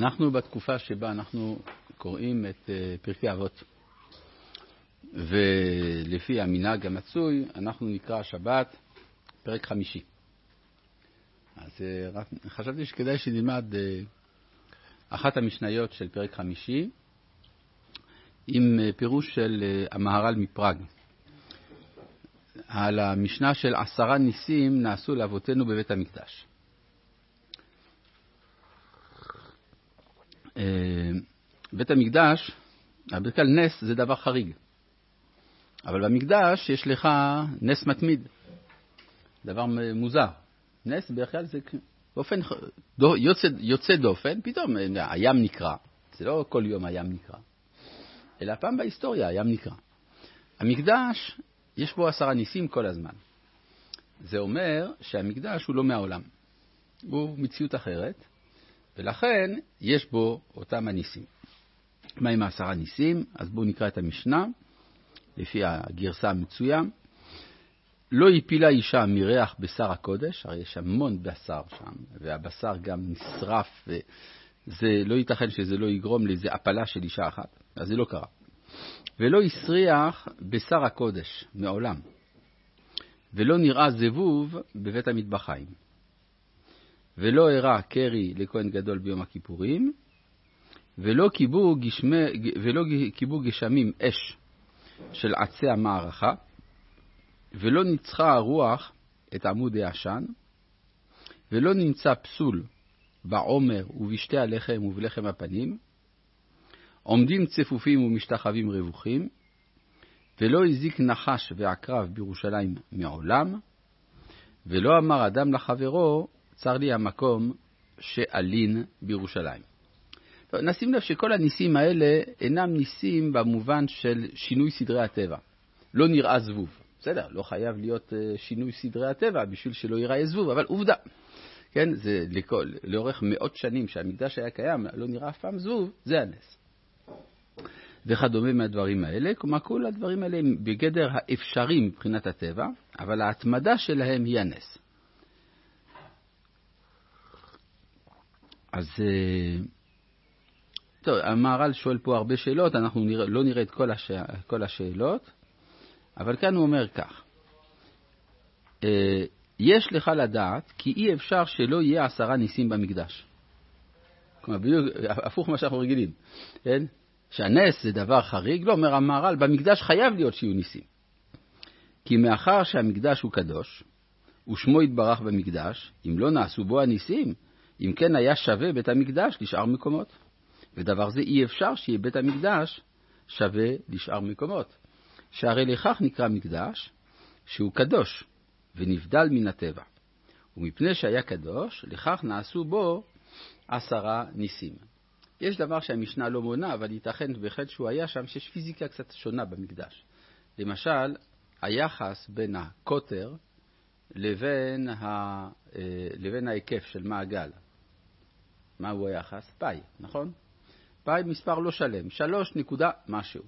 אנחנו בתקופה שבה אנחנו קוראים את אה, פרקי אבות, ולפי המנהג המצוי, אנחנו נקרא השבת פרק חמישי. אז אה, רק, חשבתי שכדאי שנלמד אה, אחת המשניות של פרק חמישי עם פירוש של המהר"ל מפראג. על המשנה של עשרה ניסים נעשו לאבותינו בבית המקדש. בית המקדש, בדרך כלל נס זה דבר חריג, אבל במקדש יש לך נס מתמיד, דבר מוזר. נס בדרך כלל זה באופן יוצא, יוצא דופן, פתאום אה, הים נקרע, זה לא כל יום הים נקרע, אלא פעם בהיסטוריה הים נקרע. המקדש, יש בו עשרה ניסים כל הזמן. זה אומר שהמקדש הוא לא מהעולם, הוא מציאות אחרת, ולכן יש בו אותם הניסים. מה עם העשרה ניסים? אז בואו נקרא את המשנה, לפי הגרסה המצויה. לא הפילה אישה מריח בשר הקודש, הרי יש המון בשר שם, והבשר גם נשרף, וזה לא ייתכן שזה לא יגרום לאיזו הפלה של אישה אחת, אז זה לא קרה. ולא הסריח בשר הקודש מעולם, ולא נראה זבוב בבית המטבחיים. ולא אירע קרי לכהן גדול ביום הכיפורים, ולא קיבו, גשמי, ולא קיבו גשמים אש של עצי המערכה, ולא ניצחה הרוח את עמוד העשן, ולא נמצא פסול בעומר ובשתי הלחם ובלחם הפנים, עומדים צפופים ומשתחווים רווחים, ולא הזיק נחש ועקרב בירושלים מעולם, ולא אמר אדם לחברו, צר לי המקום שאלין בירושלים. נשים לב שכל הניסים האלה אינם ניסים במובן של שינוי סדרי הטבע. לא נראה זבוב. בסדר, לא חייב להיות אה, שינוי סדרי הטבע בשביל שלא ייראה זבוב, אבל עובדה. כן, זה לכל, לאורך מאות שנים שהמקדש היה קיים, לא נראה אף פעם זבוב, זה הנס. וכדומה מהדברים האלה, כלומר כל הדברים האלה הם בגדר האפשרי מבחינת הטבע, אבל ההתמדה שלהם היא הנס. אז אה, טוב, המהר"ל שואל פה הרבה שאלות, אנחנו נראה, לא נראה את כל, הש... כל השאלות, אבל כאן הוא אומר כך: אה, יש לך לדעת כי אי אפשר שלא יהיה עשרה ניסים במקדש. כלומר, בדיוק הפוך ממה שאנחנו רגילים, כן? שהנס זה דבר חריג, לא אומר המהר"ל, במקדש חייב להיות שיהיו ניסים. כי מאחר שהמקדש הוא קדוש, ושמו יתברך במקדש, אם לא נעשו בו הניסים, אם כן היה שווה בית המקדש לשאר מקומות. ודבר זה אי אפשר שיהיה בית המקדש שווה לשאר מקומות. שהרי לכך נקרא מקדש, שהוא קדוש ונבדל מן הטבע. ומפני שהיה קדוש, לכך נעשו בו עשרה ניסים. יש דבר שהמשנה לא מונה, אבל ייתכן בהחלט שהוא היה שם, שיש פיזיקה קצת שונה במקדש. למשל, היחס בין הקוטר לבין, ה, אה, לבין ההיקף של מעגל. מהו היחס? פאי, נכון? פאי מספר לא שלם, שלוש נקודה משהו.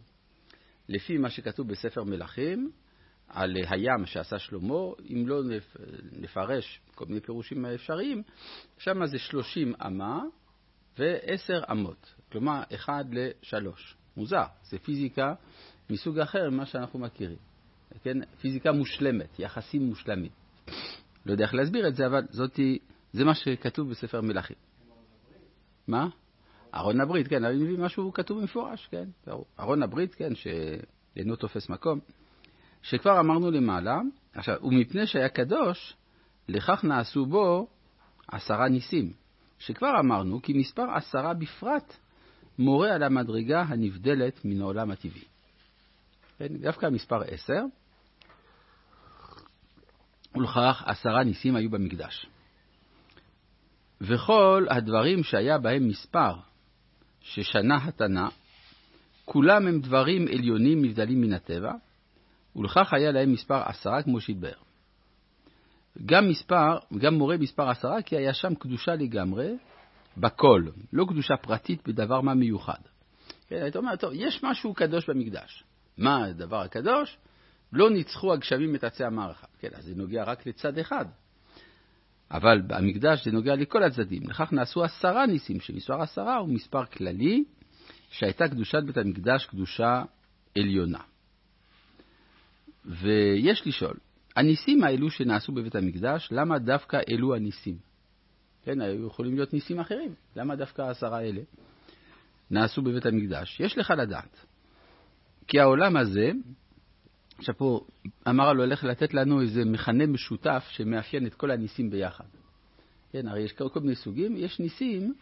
לפי מה שכתוב בספר מלכים, על הים שעשה שלמה, אם לא נפרש כל מיני פירושים אפשריים, שם זה שלושים אמה ועשר אמות, כלומר אחד לשלוש. מוזר, זה פיזיקה מסוג אחר ממה שאנחנו מכירים. כן? פיזיקה מושלמת, יחסים מושלמים. לא יודע איך להסביר את זה, אבל זאתי, זה מה שכתוב בספר מלכים. מה? ארון הברית, כן, אני מבין משהו כתוב במפורש, כן, ארון הברית, כן, שאינו תופס מקום, שכבר אמרנו למעלה, עכשיו, ומפני שהיה קדוש, לכך נעשו בו עשרה ניסים, שכבר אמרנו כי מספר עשרה בפרט מורה על המדרגה הנבדלת מן העולם הטבעי. כן, דווקא מספר עשר, ולכך עשרה ניסים היו במקדש. וכל הדברים שהיה בהם מספר ששנה התנא, כולם הם דברים עליונים נבדלים מן הטבע, ולכך היה להם מספר עשרה כמו שהתבאר. גם מספר, גם מורה מספר עשרה, כי היה שם קדושה לגמרי בכל, לא קדושה פרטית בדבר מה מיוחד. כן, היית אומר, טוב, יש משהו קדוש במקדש. מה הדבר הקדוש? לא ניצחו הגשמים את עצי המערכה. כן, אז זה נוגע רק לצד אחד. אבל במקדש זה נוגע לכל הצדדים. לכך נעשו עשרה ניסים, שמספר עשרה הוא מספר כללי, שהייתה קדושת בית המקדש קדושה עליונה. ויש לשאול, הניסים האלו שנעשו בבית המקדש, למה דווקא אלו הניסים? כן, היו יכולים להיות ניסים אחרים, למה דווקא העשרה האלה נעשו בבית המקדש? יש לך לדעת. כי העולם הזה, עכשיו פה אמר לו הולך לתת לנו איזה מכנה משותף שמאפיין את כל הניסים ביחד. כן, הרי יש כל מיני סוגים, יש ניסים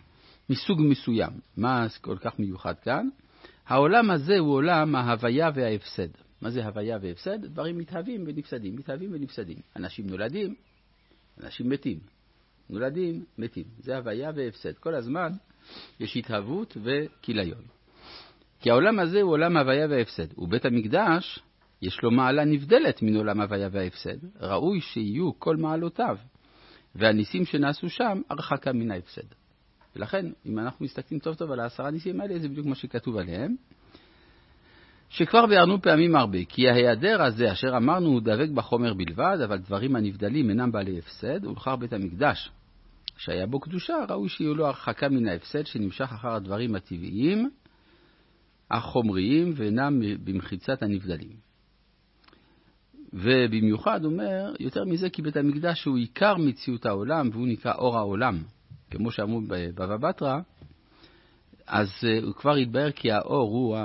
מסוג מסוים. מה כל כך מיוחד כאן? העולם הזה הוא עולם ההוויה וההפסד. מה זה הוויה והפסד? דברים מתהווים ונפסדים, מתהווים ונפסדים. אנשים נולדים, אנשים מתים. נולדים, מתים. זה הוויה והפסד. כל הזמן יש התהוות וכיליון. כי העולם הזה הוא עולם הוויה וההפסד, ובית המקדש יש לו מעלה נבדלת מן עולם הוויה וההפסד. ראוי שיהיו כל מעלותיו, והניסים שנעשו שם הרחקה מן ההפסד. ולכן, אם אנחנו מסתכלים טוב טוב על העשרה ניסים האלה, זה בדיוק מה שכתוב עליהם. שכבר ביארנו פעמים הרבה, כי ההיעדר הזה אשר אמרנו הוא דבק בחומר בלבד, אבל דברים הנבדלים אינם בעלי הפסד, ולכך בית המקדש, שהיה בו קדושה, ראוי שיהיו לו הרחקה מן ההפסד שנמשך אחר הדברים הטבעיים, החומריים, ואינם במחיצת הנבדלים. ובמיוחד אומר, יותר מזה, כי בית המקדש הוא עיקר מציאות העולם, והוא נקרא אור העולם. כמו שאמרו בבבא בתרא, אז אה, הוא כבר התבהר כי האור הוא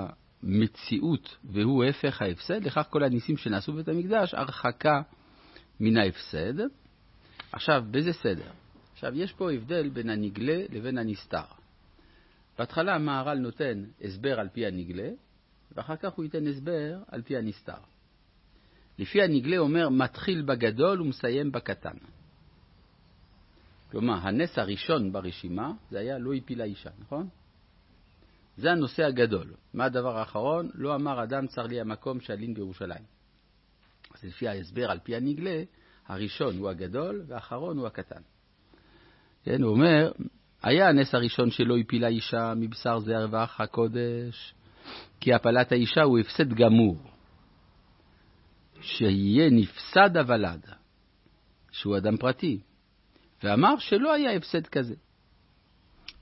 המציאות והוא הפך ההפסד, לכך כל הניסים שנעשו בבית המקדש, הרחקה מן ההפסד. עכשיו, באיזה סדר? עכשיו, יש פה הבדל בין הנגלה לבין הנסתר. בהתחלה המהר"ל נותן הסבר על פי הנגלה, ואחר כך הוא ייתן הסבר על פי הנסתר. לפי הנגלה אומר, מתחיל בגדול ומסיים בקטן. כלומר, הנס הראשון ברשימה זה היה לא הפילה אישה, נכון? זה הנושא הגדול. מה הדבר האחרון? לא אמר אדם צר לי המקום שאלין בירושלים. אז לפי ההסבר, על פי הנגלה, הראשון הוא הגדול והאחרון הוא הקטן. כן, הוא אומר, היה הנס הראשון שלא הפילה אישה מבשר זה הרווח הקודש, כי הפלת האישה הוא הפסד גמור. שיהיה נפסד הוולד, שהוא אדם פרטי, ואמר שלא היה הפסד כזה.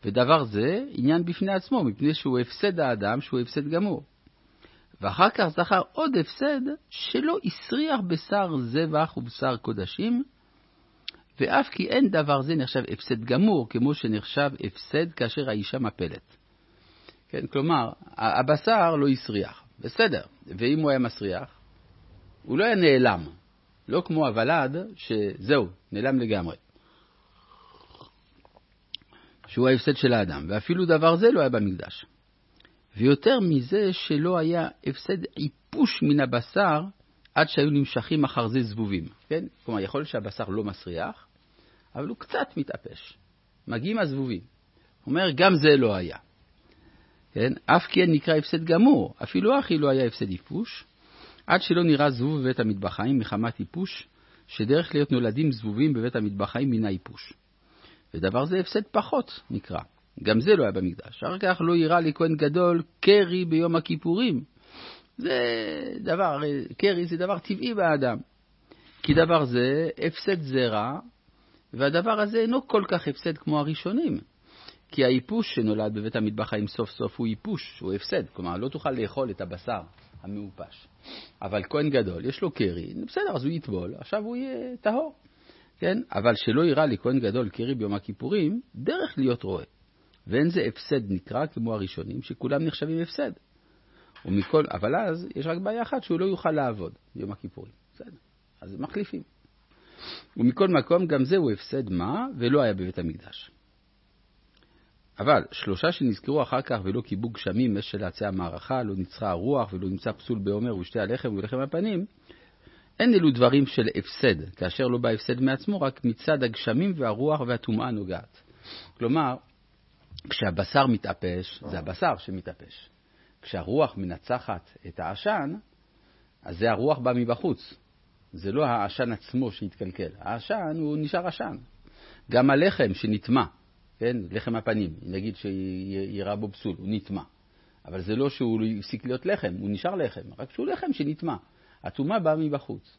ודבר זה עניין בפני עצמו, מפני שהוא הפסד האדם, שהוא הפסד גמור. ואחר כך זכר עוד הפסד שלא הסריח בשר זבח ובשר קודשים, ואף כי אין דבר זה נחשב הפסד גמור, כמו שנחשב הפסד כאשר האישה מפלת. כן, כלומר, הבשר לא הסריח, בסדר, ואם הוא היה מסריח, הוא לא היה נעלם, לא כמו הוולד, שזהו, נעלם לגמרי. שהוא ההפסד של האדם, ואפילו דבר זה לא היה במקדש. ויותר מזה שלא היה הפסד איפוש מן הבשר עד שהיו נמשכים אחר זה זבובים. כן? כלומר, יכול להיות שהבשר לא מסריח, אבל הוא קצת מתאפש. מגיעים הזבובים. הוא אומר, גם זה לא היה. כן? אף כן נקרא הפסד גמור, אפילו אחי לא היה הפסד איפוש, עד שלא נראה זבוב בבית המטבחיים מחמת איפוש, שדרך להיות נולדים זבובים בבית המטבחיים מן האיפוש. ודבר זה הפסד פחות נקרא. גם זה לא היה במקדש. אחר כך לא יראה לי כהן גדול קרי ביום הכיפורים. זה דבר, קרי זה דבר טבעי באדם. כי דבר זה הפסד זרע, והדבר הזה אינו כל כך הפסד כמו הראשונים. כי האיפוש שנולד בבית המטבחיים סוף סוף הוא איפוש, הוא הפסד. כלומר, לא תוכל לאכול את הבשר המעופש. אבל כהן גדול, יש לו קרי, בסדר, אז הוא יטבול, עכשיו הוא יהיה טהור. כן? אבל שלא יראה לי כהן גדול קרי ביום הכיפורים, דרך להיות רואה. ואין זה הפסד נקרא כמו הראשונים, שכולם נחשבים הפסד. ומכל, אבל אז יש רק בעיה אחת, שהוא לא יוכל לעבוד ביום הכיפורים. בסדר, אז מחליפים. ומכל מקום, גם זהו הפסד מה, ולא היה בבית המקדש. אבל שלושה שנזכרו אחר כך ולא קיבו גשמים, אש של עצי המערכה, לא ניצחה הרוח ולא נמצא פסול בעומר ושתי הלחם ולחם הפנים, אין אלו דברים של הפסד, כאשר לא בא הפסד מעצמו, רק מצד הגשמים והרוח והטומאה נוגעת. כלומר, כשהבשר מתאפש, זה הבשר שמתאפש. כשהרוח מנצחת את העשן, אז זה הרוח בא מבחוץ. זה לא העשן עצמו שהתקלקל. העשן הוא נשאר עשן. גם הלחם שנטמע, כן? לחם הפנים, נגיד שירה בו פסול, הוא נטמע. אבל זה לא שהוא הפסיק להיות לחם, הוא נשאר לחם, רק שהוא לחם שנטמע. הטומאה באה מבחוץ.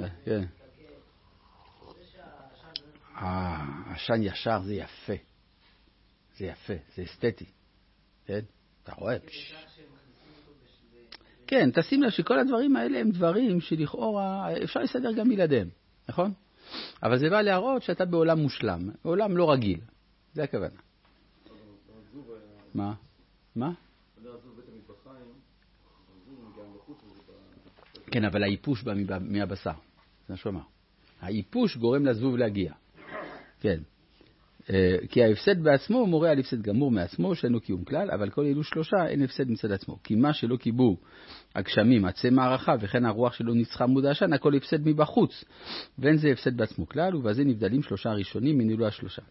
אה, כן. אה, עשן ישר זה יפה. זה יפה, זה אסתטי. כן? אתה רואה? כן, כן, תשים לב שכל הדברים האלה הם דברים שלכאורה אפשר לסדר גם בלעדיהם, נכון? אבל זה בא להראות שאתה בעולם מושלם, בעולם לא רגיל. זה הכוונה. מה? מה? כן, אבל האיפוש בא מהבשר, זה מה שהוא אמר. האיפוש גורם לזבוב להגיע. כן. אה, כי ההפסד בעצמו מורה על הפסד גמור מעצמו, שאינו קיום כלל, אבל כל אלו שלושה אין הפסד מצד עצמו. כי מה שלא קיבו הגשמים, עצי מערכה, וכן הרוח שלא ניצחה עמוד העשן, הכל הפסד מבחוץ. ואין זה הפסד בעצמו כלל, ובזה נבדלים שלושה הראשונים מנילו השלושה.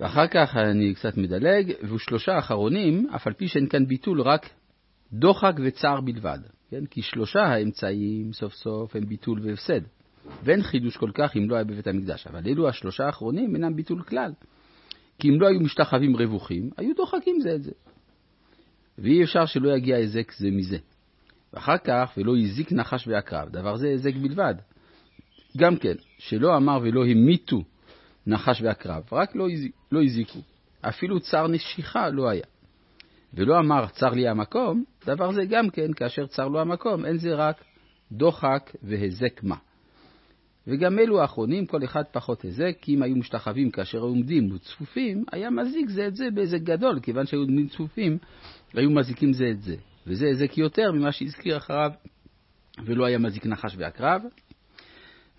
ואחר כך אני קצת מדלג, ושלושה האחרונים, אף על פי שאין כאן ביטול, רק דוחק וצער בלבד. כן? כי שלושה האמצעים סוף סוף הם ביטול והפסד. ואין חידוש כל כך אם לא היה בבית המקדש. אבל אלו השלושה האחרונים אינם ביטול כלל. כי אם לא היו משתחווים רווחים, היו דוחקים זה את זה. ואי אפשר שלא יגיע היזק זה מזה. ואחר כך, ולא הזיק נחש ועקרב, דבר זה היזק בלבד. גם כן, שלא אמר ולא המיתו נחש ועקרב, רק לא, הזיק, לא הזיקו. אפילו צר נשיכה לא היה. ולא אמר צר לי המקום, דבר זה גם כן, כאשר צר לו המקום, אין זה רק דוחק והזק מה. וגם אלו האחרונים, כל אחד פחות היזק, כי אם היו משתחווים כאשר היו עומדים וצפופים, היה מזיק זה את זה בהיזק גדול, כיוון שהיו עומדים צפופים, היו מזיקים זה את זה. וזה היזק יותר ממה שהזכיר אחריו, ולא היה מזיק נחש ועקרב,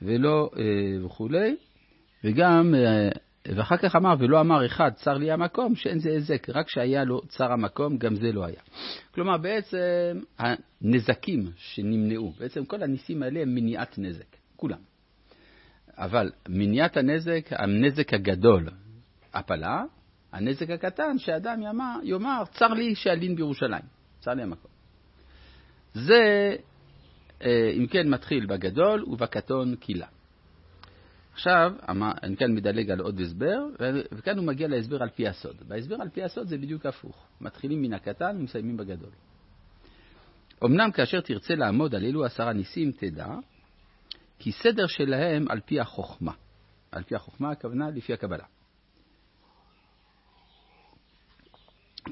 ולא אה, וכולי. וגם, אה, ואחר כך אמר, ולא אמר אחד, צר לי המקום, שאין זה היזק, רק שהיה לו צר המקום, גם זה לא היה. כלומר, בעצם הנזקים שנמנעו, בעצם כל הניסים האלה הם מניעת נזק, כולם. אבל מניעת הנזק, הנזק הגדול, הפלה, הנזק הקטן, שאדם יאמר, יאמר צר לי שאלין בירושלים, צר לי המקום. זה, אה, אם כן, מתחיל בגדול ובקטון קילה. עכשיו, אני כאן מדלג על עוד הסבר, וכאן הוא מגיע להסבר על פי הסוד. בהסבר על פי הסוד זה בדיוק הפוך. מתחילים מן הקטן ומסיימים בגדול. אמנם כאשר תרצה לעמוד על אלו עשרה ניסים, תדע כי סדר שלהם על פי החוכמה. על פי החוכמה הכוונה לפי הקבלה.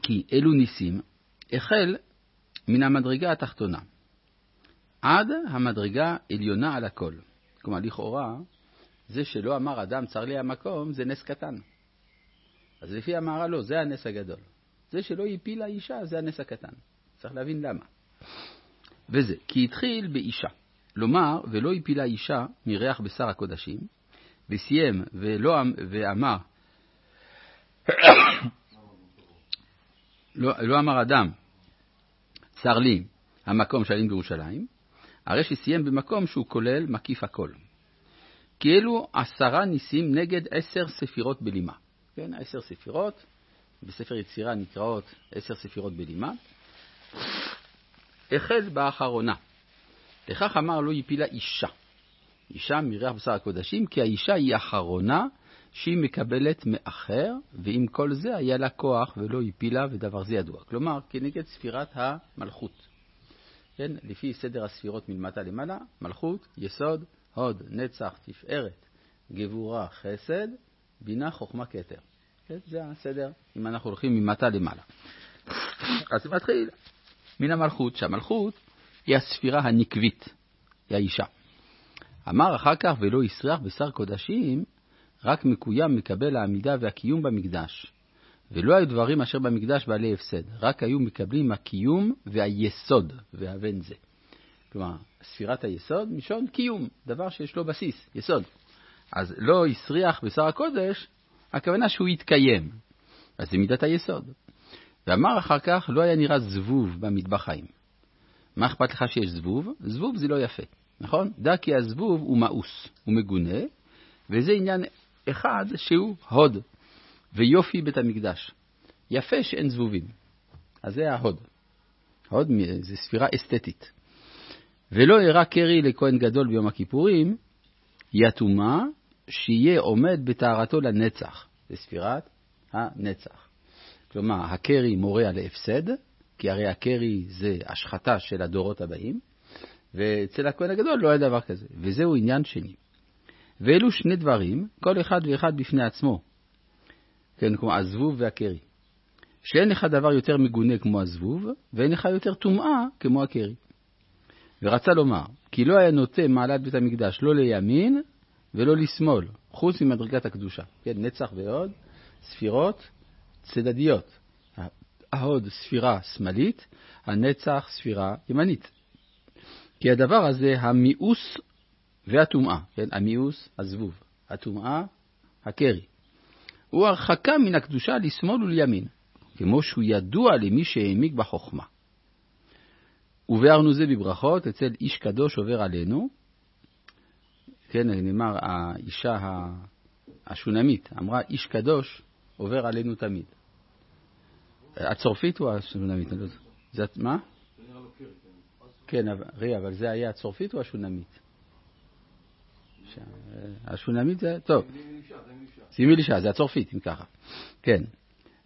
כי אלו ניסים החל מן המדרגה התחתונה עד המדרגה עליונה על הכל. כלומר, לכאורה, זה שלא אמר אדם צר לי המקום, זה נס קטן. אז לפי המערה לא, זה הנס הגדול. זה שלא הפילה אישה, זה הנס הקטן. צריך להבין למה. וזה, כי התחיל באישה. לומר, ולא הפילה אישה מריח בשר הקודשים, וסיים ולא, אמ-, ואמר, לא, לא אמר אדם, צר לי המקום שעלים בירושלים, הרי שסיים במקום שהוא כולל מקיף הכל. כי אלו עשרה ניסים נגד עשר ספירות בלימה. כן, עשר ספירות, בספר יצירה נקראות עשר ספירות בלימה. החל באחרונה. לכך אמר לא יפילה אישה. אישה מריח בשר הקודשים, כי האישה היא אחרונה שהיא מקבלת מאחר, ועם כל זה היה לה כוח ולא הפילה, ודבר זה ידוע. כלומר, כנגד ספירת המלכות. כן, לפי סדר הספירות מלמטה למעלה, מלכות, יסוד, הוד, נצח, תפארת, גבורה, חסד, בינה, חוכמה, כתר. כן, זה הסדר, אם אנחנו הולכים ממטה למעלה. אז זה מתחיל מן המלכות, שהמלכות היא הספירה הנקבית, היא האישה. אמר אחר כך, ולא יסרח בשר קודשים, רק מקוים מקבל העמידה והקיום במקדש. ולא היו דברים אשר במקדש בעלי הפסד, רק היו מקבלים הקיום והיסוד, והבן זה. כלומר, ספירת היסוד, משון קיום, דבר שיש לו בסיס, יסוד. אז לא הסריח בשר הקודש, הכוונה שהוא יתקיים. אז זה מידת היסוד. ואמר אחר כך, לא היה נראה זבוב במטבח חיים. מה אכפת לך שיש זבוב? זבוב זה לא יפה, נכון? דע כי הזבוב הוא מאוס, הוא מגונה, וזה עניין אחד שהוא הוד, ויופי בית המקדש. יפה שאין זבובים. אז זה ההוד. הוד זה ספירה אסתטית. ולא אירע קרי לכהן גדול ביום הכיפורים, יתומה שיהיה עומד בטהרתו לנצח. זה ספירת הנצח. כלומר, הקרי מורה על הפסד, כי הרי הקרי זה השחתה של הדורות הבאים, ואצל הכהן הגדול לא היה דבר כזה, וזהו עניין שני. ואלו שני דברים, כל אחד ואחד בפני עצמו, כן, כמו הזבוב והקרי. שאין לך דבר יותר מגונה כמו הזבוב, ואין לך יותר טומאה כמו הקרי. ורצה לומר, כי לא היה נוטה מעלת בית המקדש לא לימין ולא לשמאל, חוץ ממדרגת הקדושה. כן, נצח ועוד, ספירות צדדיות. ההוד ספירה שמאלית, הנצח ספירה ימנית. כי הדבר הזה, המיאוס והטומאה, כן, המיאוס, הזבוב, הטומאה, הקרי, הוא הרחקה מן הקדושה לשמאל ולימין, כמו שהוא ידוע למי שהעמיק בחוכמה. וביארנו זה בברכות, אצל איש קדוש עובר עלינו, כן, נאמר, האישה השונמית אמרה, איש קדוש עובר עלינו תמיד. הצורפית או השונמית? זה, מה? כן, ראי, אבל זה היה הצורפית או השונמית? השונמית זה, טוב. שימי אלישע, זה הצורפית, אם ככה. כן.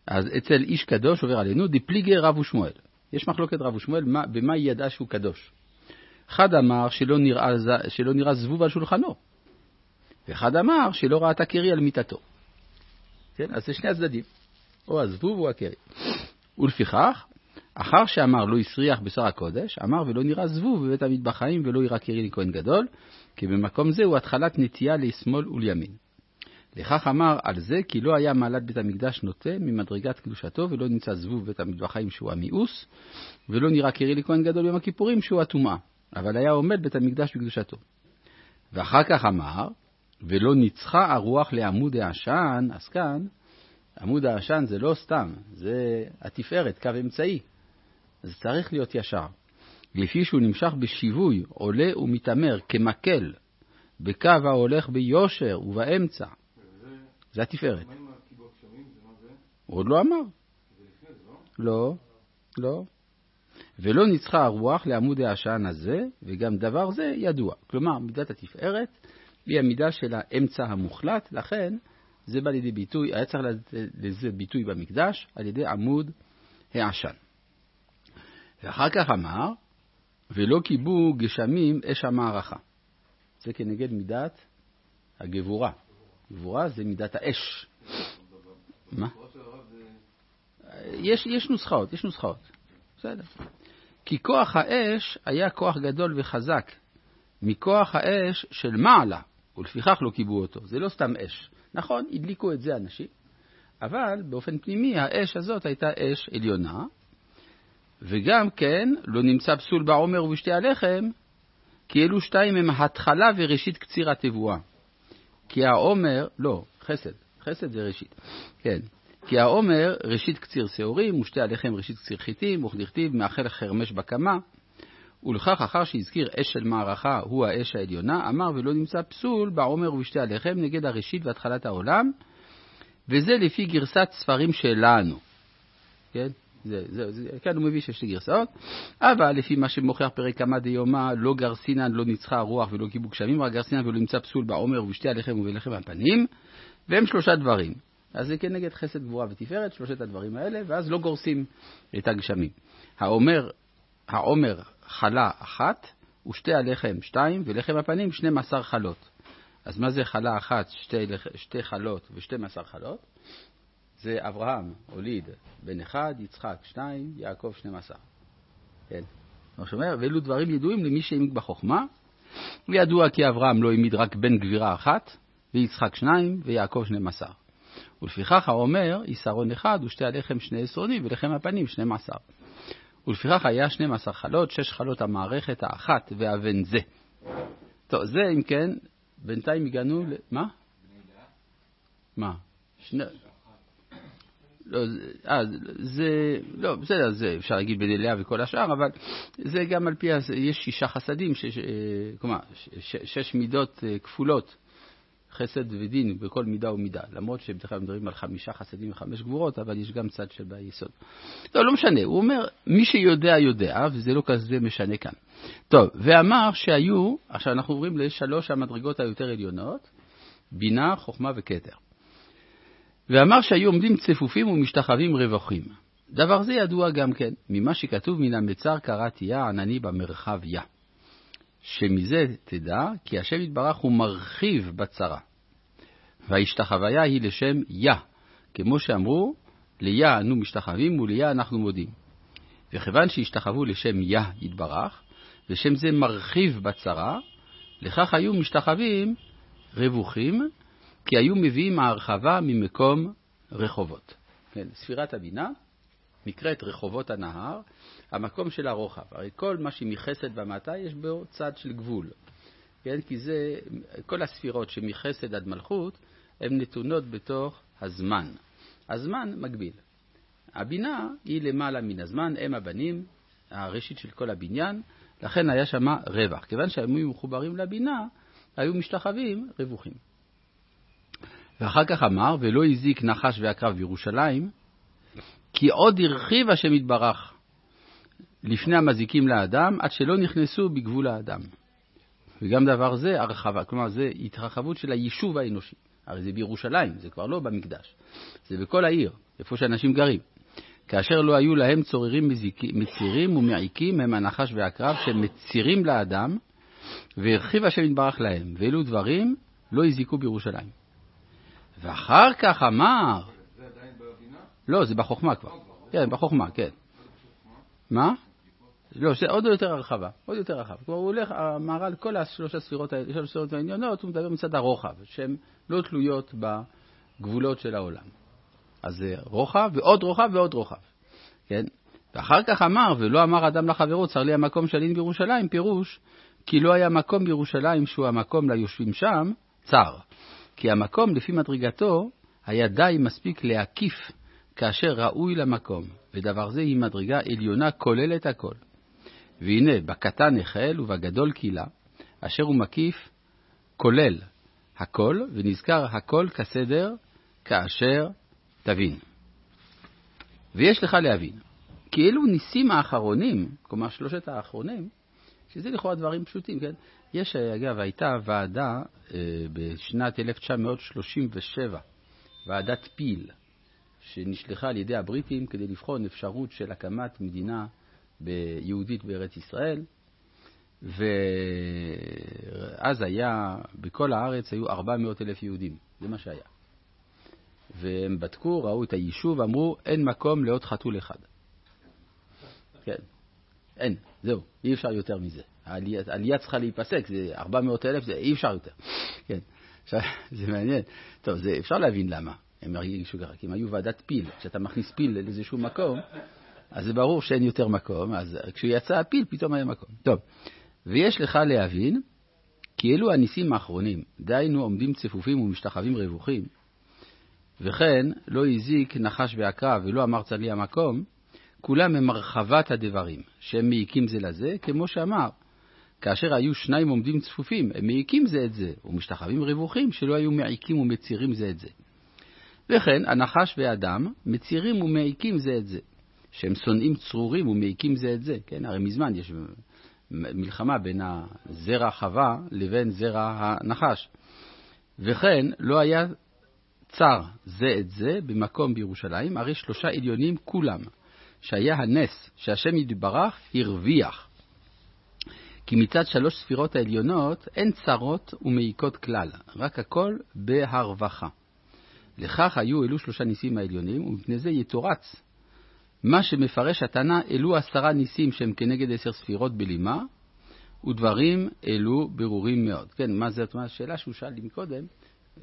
אז אצל איש קדוש עובר עלינו, דפליגי רב ושמואל. יש מחלוקת רב ושמואל, במה היא ידעה שהוא קדוש. אחד אמר שלא נראה, שלא נראה זבוב על שולחנו, ואחד אמר שלא ראה את הקרי על מיטתו. כן, אז זה שני הצדדים, או הזבוב או הקרי. ולפיכך, אחר שאמר לא הסריח בשר הקודש, אמר ולא נראה זבוב בבית המטבחיים ולא יראה קרי לכהן גדול, כי במקום זה הוא התחלת נטייה לשמאל ולימין. לכך אמר על זה כי לא היה מעלת בית המקדש נוטה ממדרגת קדושתו ולא נמצא זבוב בית המטבחיים שהוא המיאוס ולא נראה קרי לכהן גדול יום הכיפורים שהוא הטומאה, אבל היה עומד בית המקדש בקדושתו. ואחר כך אמר ולא ניצחה הרוח לעמוד העשן, אז כאן עמוד העשן זה לא סתם, זה התפארת, קו אמצעי. זה צריך להיות ישר. לפי שהוא נמשך בשיווי, עולה ומתעמר כמקל, בקו ההולך ביושר ובאמצע. זה התפארת. הוא עוד לא אמר. לא, לא. ולא ניצחה הרוח לעמוד העשן הזה, וגם דבר זה ידוע. כלומר, מידת התפארת היא המידה של האמצע המוחלט, לכן זה בא לידי ביטוי, היה צריך לזה ביטוי במקדש על ידי עמוד העשן. ואחר כך אמר, ולא כיבו גשמים אש המערכה. זה כנגד מידת הגבורה. גבורה זה מידת האש. מה? יש, יש נוסחאות, יש נוסחאות. בסדר. כי כוח האש היה כוח גדול וחזק מכוח האש של מעלה, ולפיכך לא כיבו אותו. זה לא סתם אש. נכון, הדליקו את זה אנשים, אבל באופן פנימי האש הזאת הייתה אש עליונה, וגם כן לא נמצא פסול בעומר ובשתי הלחם, כי אלו שתיים הם התחלה וראשית קציר התבואה. כי העומר, לא, חסד, חסד זה ראשית, כן. כי העומר ראשית קציר שעורים, ושתי הלחם ראשית קציר חיטים, וכדכתיב מאחל חרמש בקמה. ולכך אחר שהזכיר אש של מערכה הוא האש העליונה, אמר ולא נמצא פסול בעומר ובשתי הלחם נגד הראשית והתחלת העולם, וזה לפי גרסת ספרים שלנו. כן? זה, זה, זה, כאן הוא מביא שיש לי גרסאות, אבל לפי מה שמוכיח פרק כמה דיומא, לא גרסינן, לא ניצחה הרוח ולא קיבוק שמים, רק גרסינן ולא נמצא פסול בעומר ובשתי הלחם ובלחם הפנים, והם שלושה דברים. אז זה כנגד חסד גבורה ותפארת, שלושת הדברים האלה, ואז לא גורסים את הגשמים. העומר, העומר חלה אחת, ושתי הלחם שתיים, ולחם הפנים שנים עשר חלות. אז מה זה חלה אחת, שתי, שתי חלות ושתי עשר חלות? זה אברהם הוליד בן אחד, יצחק שתיים, יעקב שנים עשר. כן. כמו שאומר, ואלו דברים ידועים למי שהעמיק בחוכמה. וידוע כי אברהם לא העמיד רק בן גבירה אחת, ויצחק שניים, ויעקב שנים עשר. ולפיכך האומר, ישרון אחד ושתי הלחם שני עשרונים, ולחם הפנים שנים עשר. ולפיכך היה שנים עשר חלות, שש חלות המערכת האחת והבן זה. טוב, זה אם כן, בינתיים הגענו ל... מה? מה? שני... לא, אה, זה, לא, בסדר, זה אפשר להגיד בני לאה וכל השאר, אבל זה גם על פי, יש שישה חסדים, שש, אה, כלומר, שש, שש מידות אה, כפולות, חסד ודין בכל מידה ומידה, למרות שבדרך כלל מדברים על חמישה חסדים וחמש גבורות, אבל יש גם צד של ביסוד. לא, לא משנה, הוא אומר, מי שיודע יודע, וזה לא כזה משנה כאן. טוב, ואמר שהיו, עכשיו אנחנו עוברים לשלוש המדרגות היותר עליונות, בינה, חוכמה וכתר. ואמר שהיו עומדים צפופים ומשתחווים רווחים. דבר זה ידוע גם כן, ממה שכתוב מן המצר קראתי יה ענני במרחב יה. שמזה תדע כי השם יתברך הוא מרחיב בצרה. וההשתחוויה היא לשם יה, כמו שאמרו, ליה אנו משתחווים וליה אנחנו מודים. וכיוון שהשתחוו לשם יה יתברך, ושם זה מרחיב בצרה, לכך היו משתחווים רווחים, כי היו מביאים ההרחבה ממקום רחובות. כן, ספירת הבינה נקראת רחובות הנהר, המקום של הרוחב. הרי כל מה שמחסד ומטה יש בו צד של גבול. כן, כי זה, כל הספירות שמחסד עד מלכות, הן נתונות בתוך הזמן. הזמן מגביל. הבינה היא למעלה מן הזמן, הם הבנים, הראשית של כל הבניין, לכן היה שם רווח. כיוון שהם היו מחוברים לבינה, היו משתחווים רווחים. ואחר כך אמר, ולא הזיק נחש ועקרב בירושלים, כי עוד הרחיב השם יתברך לפני המזיקים לאדם, עד שלא נכנסו בגבול האדם. וגם דבר זה הרחבה, כלומר זה התרחבות של היישוב האנושי. הרי זה בירושלים, זה כבר לא במקדש, זה בכל העיר, איפה שאנשים גרים. כאשר לא היו להם צוררים מצירים ומעיקים הם הנחש והקרב שמצירים לאדם, והרחיב השם יתברך להם, ואלו דברים לא הזיקו בירושלים. ואחר כך אמר... לא, זה בחוכמה כבר. כן, בחוכמה, כן. מה? לא, זה עוד יותר הרחבה, עוד יותר רחב. כלומר, הוא הולך, המהר"ל, כל השלוש הספירות האלה, שלוש הספירות העניונות, הוא מדבר מצד הרוחב, שהן לא תלויות בגבולות של העולם. אז זה רוחב ועוד רוחב ועוד רוחב, כן? ואחר כך אמר, ולא אמר אדם לחברו, צר לי המקום של אין בירושלים, פירוש, כי לא היה מקום בירושלים שהוא המקום ליושבים שם, צר. כי המקום, לפי מדרגתו, היה די מספיק להקיף כאשר ראוי למקום, ודבר זה היא מדרגה עליונה כוללת הכל. והנה, בקטן החל ובגדול קילה, אשר הוא מקיף כולל הכל, ונזכר הכל כסדר כאשר תבין. ויש לך להבין, כי אלו ניסים האחרונים, כלומר שלושת האחרונים, שזה לכאורה דברים פשוטים, כן? יש, אגב, הייתה ועדה אה, בשנת 1937, ועדת פיל, שנשלחה על ידי הבריטים כדי לבחון אפשרות של הקמת מדינה יהודית בארץ ישראל, ואז היה, בכל הארץ היו 400 אלף יהודים, זה מה שהיה. והם בדקו, ראו את היישוב, אמרו, אין מקום לעוד חתול אחד. כן, אין, זהו, אי אפשר יותר מזה. העלייה, העלייה צריכה להיפסק, זה 400 אלף, זה אי אפשר יותר. כן, עכשיו, זה מעניין. טוב, זה, אפשר להבין למה הם הרגישו ככה, כי הם היו ועדת פיל. כשאתה מכניס פיל לאיזשהו מקום, אז זה ברור שאין יותר מקום, אז כשהוא יצא הפיל, פתאום היה מקום. טוב, ויש לך להבין כי אלו הניסים האחרונים, דהיינו עומדים צפופים ומשתחווים רווחים, וכן לא הזיק נחש ועקרב ולא אמר צלי המקום, כולם הם הרחבת הדברים, שהם מעיקים זה לזה, כמו שאמר, כאשר היו שניים עומדים צפופים, הם מעיקים זה את זה, ומשתחווים רווחים שלא היו מעיקים ומצירים זה את זה. וכן, הנחש והאדם מצירים ומעיקים זה את זה, שהם שונאים צרורים ומעיקים זה את זה, כן? הרי מזמן יש מלחמה בין הזרע חווה לבין זרע הנחש. וכן, לא היה צר זה את זה במקום בירושלים, הרי שלושה עליונים כולם, שהיה הנס שהשם יתברך הרוויח. כי מצד שלוש ספירות העליונות אין צרות ומעיקות כלל, רק הכל בהרווחה. לכך היו אלו שלושה ניסים העליונים, ומפני זה יתורץ. מה שמפרש התנא, אלו עשרה ניסים שהם כנגד עשר ספירות בלימה, ודברים אלו ברורים מאוד. כן, מה זאת אומרת? השאלה שהוא שאל לי מקודם,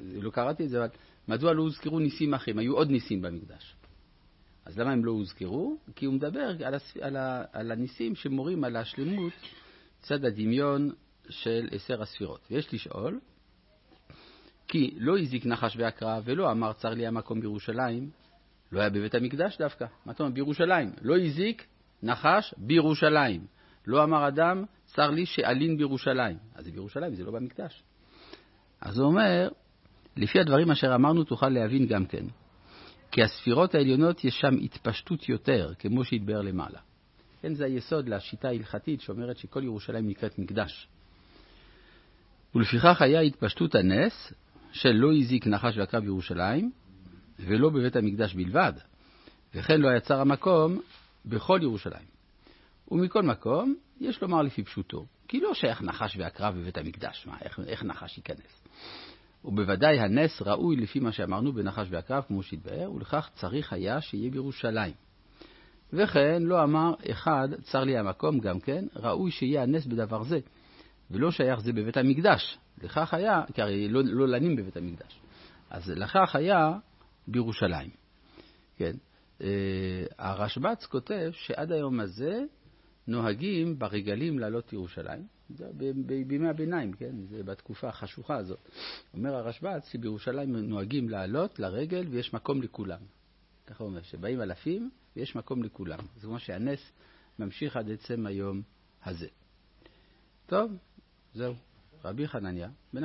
לא קראתי את זה, אבל מדוע לא הוזכרו ניסים אחרים? היו עוד ניסים במקדש. אז למה הם לא הוזכרו? כי הוא מדבר על, הס... על, ה... על הניסים שמורים על השלמות צד הדמיון של עשר הספירות. ויש לשאול, כי לא הזיק נחש ועקרב ולא אמר צר לי המקום בירושלים, לא היה בבית המקדש דווקא. מה אתה אומר? בירושלים. לא הזיק נחש בירושלים. לא אמר אדם צר לי שאלין בירושלים. אז זה בירושלים, זה לא במקדש. אז הוא אומר, לפי הדברים אשר אמרנו תוכל להבין גם כן, כי הספירות העליונות יש שם התפשטות יותר, כמו שהתבאר למעלה. כן, זה היסוד לשיטה ההלכתית שאומרת שכל ירושלים נקראת מקדש. ולפיכך היה התפשטות הנס של לא הזיק נחש ועקב בירושלים, ולא בבית המקדש בלבד, וכן לא יצר המקום בכל ירושלים. ומכל מקום, יש לומר לפי פשוטו, כי לא שייך נחש ועקרב בבית המקדש, מה, איך, איך נחש ייכנס? ובוודאי הנס ראוי לפי מה שאמרנו בנחש ועקרב, כמו שהתבאר, ולכך צריך היה שיהיה בירושלים. וכן לא אמר אחד, צר לי המקום גם כן, ראוי שיהיה הנס בדבר זה, ולא שייך זה בבית המקדש. לכך היה, כי הרי לא, לא לנים בבית המקדש. אז לכך היה בירושלים. כן. אה, הרשב"ץ כותב שעד היום הזה נוהגים ברגלים לעלות ירושלים, זה בימי הביניים, כן? זה בתקופה החשוכה הזאת. אומר הרשב"ץ שבירושלים נוהגים לעלות לרגל ויש מקום לכולם. ככה הוא אומר, שבאים אלפים ויש מקום לכולם. זה כמו שהנס ממשיך עד עצם היום הזה. טוב, זהו. غبي خنانيا. من